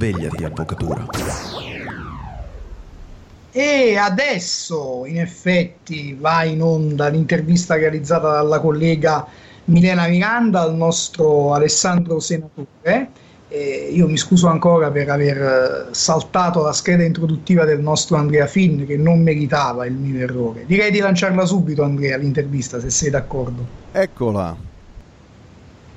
Svegliati, avvocatura. E adesso, in effetti, va in onda l'intervista realizzata dalla collega Milena Miranda al nostro Alessandro Senatore. Eh, io mi scuso ancora per aver saltato la scheda introduttiva del nostro Andrea Finn che non meritava il mio errore. Direi di lanciarla subito, Andrea, l'intervista, se sei d'accordo. Eccola.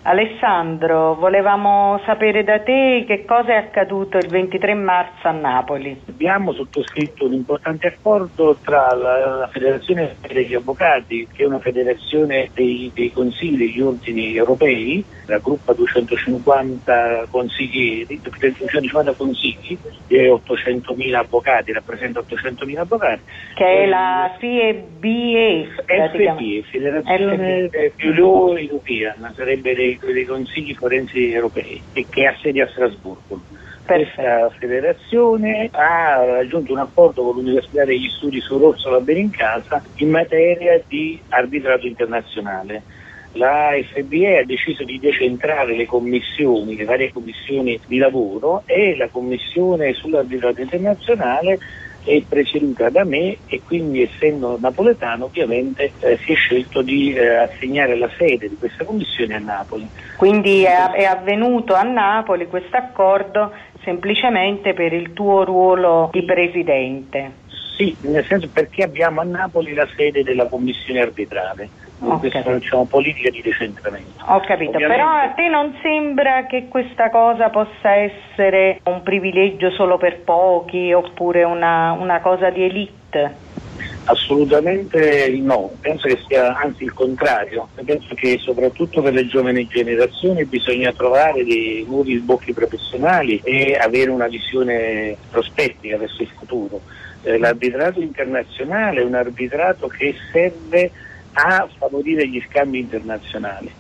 Alessandro, volevamo sapere da te che cosa è accaduto il 23 marzo a Napoli. Abbiamo sottoscritto un importante accordo tra la, la Federazione degli Avvocati, che è una federazione dei, dei consigli degli ordini europei, raggruppa 250 consiglieri, 250 consigli e 800.000 avvocati, rappresenta 800.000 avvocati. Che è la FIEBE, FIE, Federazione Bureau European, sarebbe dei, dei consigli forensi europei e che ha sede a Strasburgo. Questa federazione ha raggiunto un accordo con l'Università degli Studi su Orsola Benincasa in materia di arbitrato internazionale la FBE ha deciso di decentrare le commissioni, le varie commissioni di lavoro e la commissione sull'arbitrato internazionale è preceduta da me e quindi essendo napoletano ovviamente eh, si è scelto di eh, assegnare la sede di questa commissione a Napoli. Quindi è, è avvenuto a Napoli questo accordo semplicemente per il tuo ruolo di presidente? Sì, nel senso perché abbiamo a Napoli la sede della commissione arbitrale. Questa è diciamo, politica di decentramento. Ho capito, Ovviamente... però a te non sembra che questa cosa possa essere un privilegio solo per pochi oppure una, una cosa di elite? Assolutamente no, penso che sia anzi il contrario, penso che soprattutto per le giovani generazioni bisogna trovare dei nuovi sbocchi professionali e avere una visione prospettica verso il futuro. Eh, l'arbitrato internazionale è un arbitrato che serve a favorire gli scambi internazionali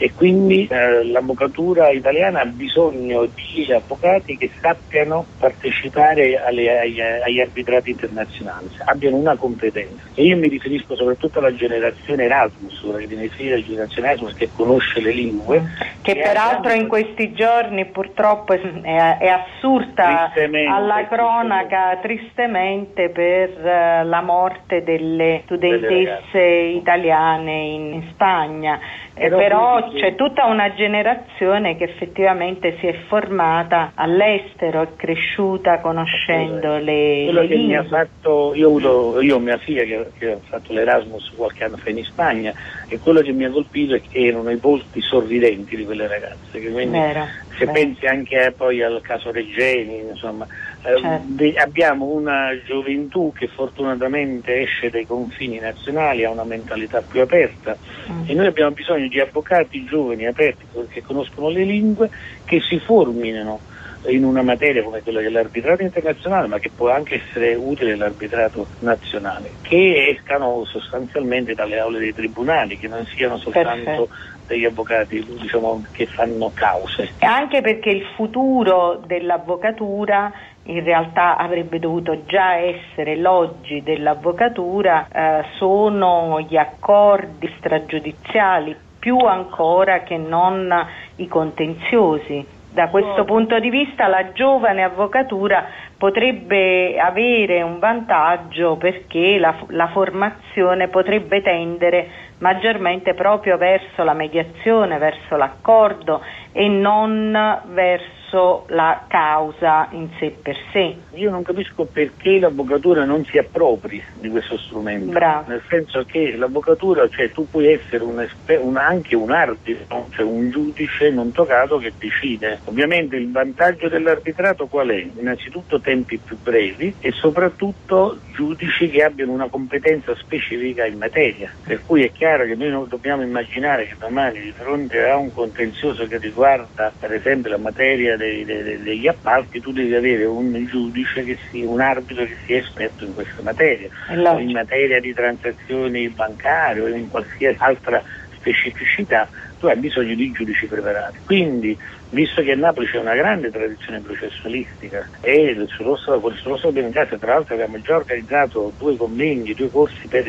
e quindi eh, l'avvocatura italiana ha bisogno di avvocati che sappiano partecipare alle, agli, agli, arbitrati internazionali, abbiano una competenza. E io mi riferisco soprattutto alla generazione Erasmus, la generazione Erasmus che conosce le lingue. Che peraltro in questi giorni purtroppo è, è assurta alla cronaca tristemente per uh, la morte delle studentesse italiane in, Spagna eh, però c'è tutta una generazione che effettivamente si è formata all'estero, è cresciuta conoscendo le, Quello le che lingue. mi ha fatto, io ho, avuto, io ho mia figlia che, che, ha fatto l'Erasmus qualche anno fa in Spagna e quello che mi ha colpito è che erano i volti sorridenti di quelle ragazze, che quindi vero, se vero. pensi anche poi al caso Reggeni, insomma, certo. eh, abbiamo una gioventù che fortunatamente esce dai confini nazionali, ha una mentalità più aperta mm. e noi abbiamo bisogno di avvocati giovani, aperti, che conoscono le lingue, che si formino in una materia come quella dell'arbitrato internazionale, ma che può anche essere utile l'arbitrato nazionale, che escano sostanzialmente dalle aule dei tribunali, che non siano soltanto Perfetto. degli avvocati diciamo, che fanno cause. Anche perché il futuro dell'avvocatura in realtà avrebbe dovuto già essere l'oggi dell'avvocatura, eh, sono gli accordi stragiudiziali più ancora che non i contenziosi. Da questo punto di vista la giovane avvocatura potrebbe avere un vantaggio perché la, la, formazione potrebbe tendere maggiormente proprio verso la mediazione, verso l'accordo e non verso verso la causa in sé per sé. Io non capisco perché l'avvocatura non si appropri di questo strumento, Bravo. nel senso che l'avvocatura, cioè tu puoi essere un esper- un, anche un arbitro, cioè un giudice non toccato che decide. Ovviamente il vantaggio dell'arbitrato qual è? Innanzitutto tempi più brevi e soprattutto giudici che abbiano una competenza specifica in materia, per cui è chiaro che noi non dobbiamo immaginare che domani di fronte a un contenzioso che riguarda per esempio la materia dei, degli appalti tu devi avere un giudice che sia un arbitro che sia esperto in questa materia, o in materia di transazioni bancarie o in qualsiasi altra specificità, tu hai bisogno di giudici preparati. Quindi, visto che a Napoli c'è una grande tradizione processualistica e il Rosso Benicasa, tra l'altro abbiamo già organizzato due convegni, due corsi per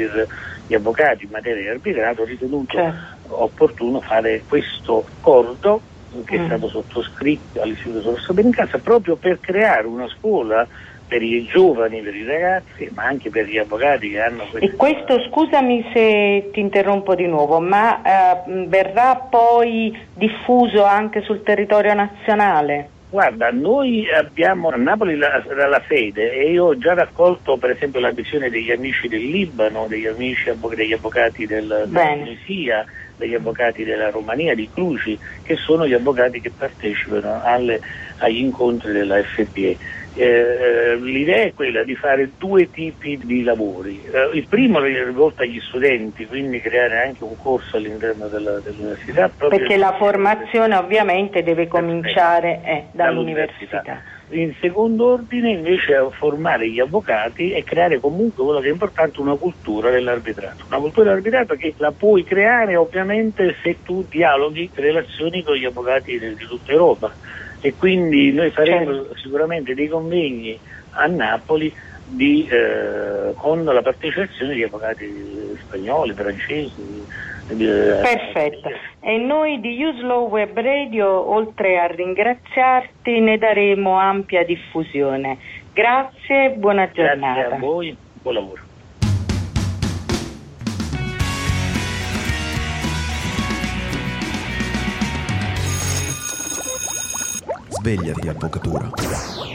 gli avvocati in materia di arbitrato, ho ritenuto certo. opportuno fare questo accordo che mm. è stato sottoscritto all'Istituto Sorso Benincasa proprio per creare una scuola per i giovani, per i ragazzi, ma anche per gli avvocati che hanno questo. E questo, scusami se ti interrompo di nuovo, ma eh, verrà poi diffuso anche sul territorio nazionale? Guarda, noi abbiamo a Napoli la, la, sede e io ho già raccolto per esempio l'ambizione degli amici del Libano, degli amici degli avvocati del, della Tunisia, degli avvocati della Romania, di Cluci, che sono gli avvocati che partecipano alle, agli incontri della FPE. Eh, l'idea è quella di fare due tipi di lavori. Eh, il primo è rivolto agli studenti, quindi creare anche un corso all'interno della, dell'università. Perché la formazione ovviamente deve cominciare eh, dall'università. In secondo ordine invece a formare gli avvocati e creare comunque quello che è importante, una cultura dell'arbitrato. Una cultura dell'arbitrato che la puoi creare ovviamente se tu dialoghi relazioni con gli avvocati di tutta Europa e quindi noi faremo certo. sicuramente dei convegni a Napoli di, eh, con la partecipazione di avvocati spagnoli, francesi. Eh, Perfetto. E noi di Uslow Web Radio, oltre a ringraziarti, ne daremo ampia diffusione. Grazie, buona giornata. Grazie a voi, buon lavoro. Svegliati, avvocatura.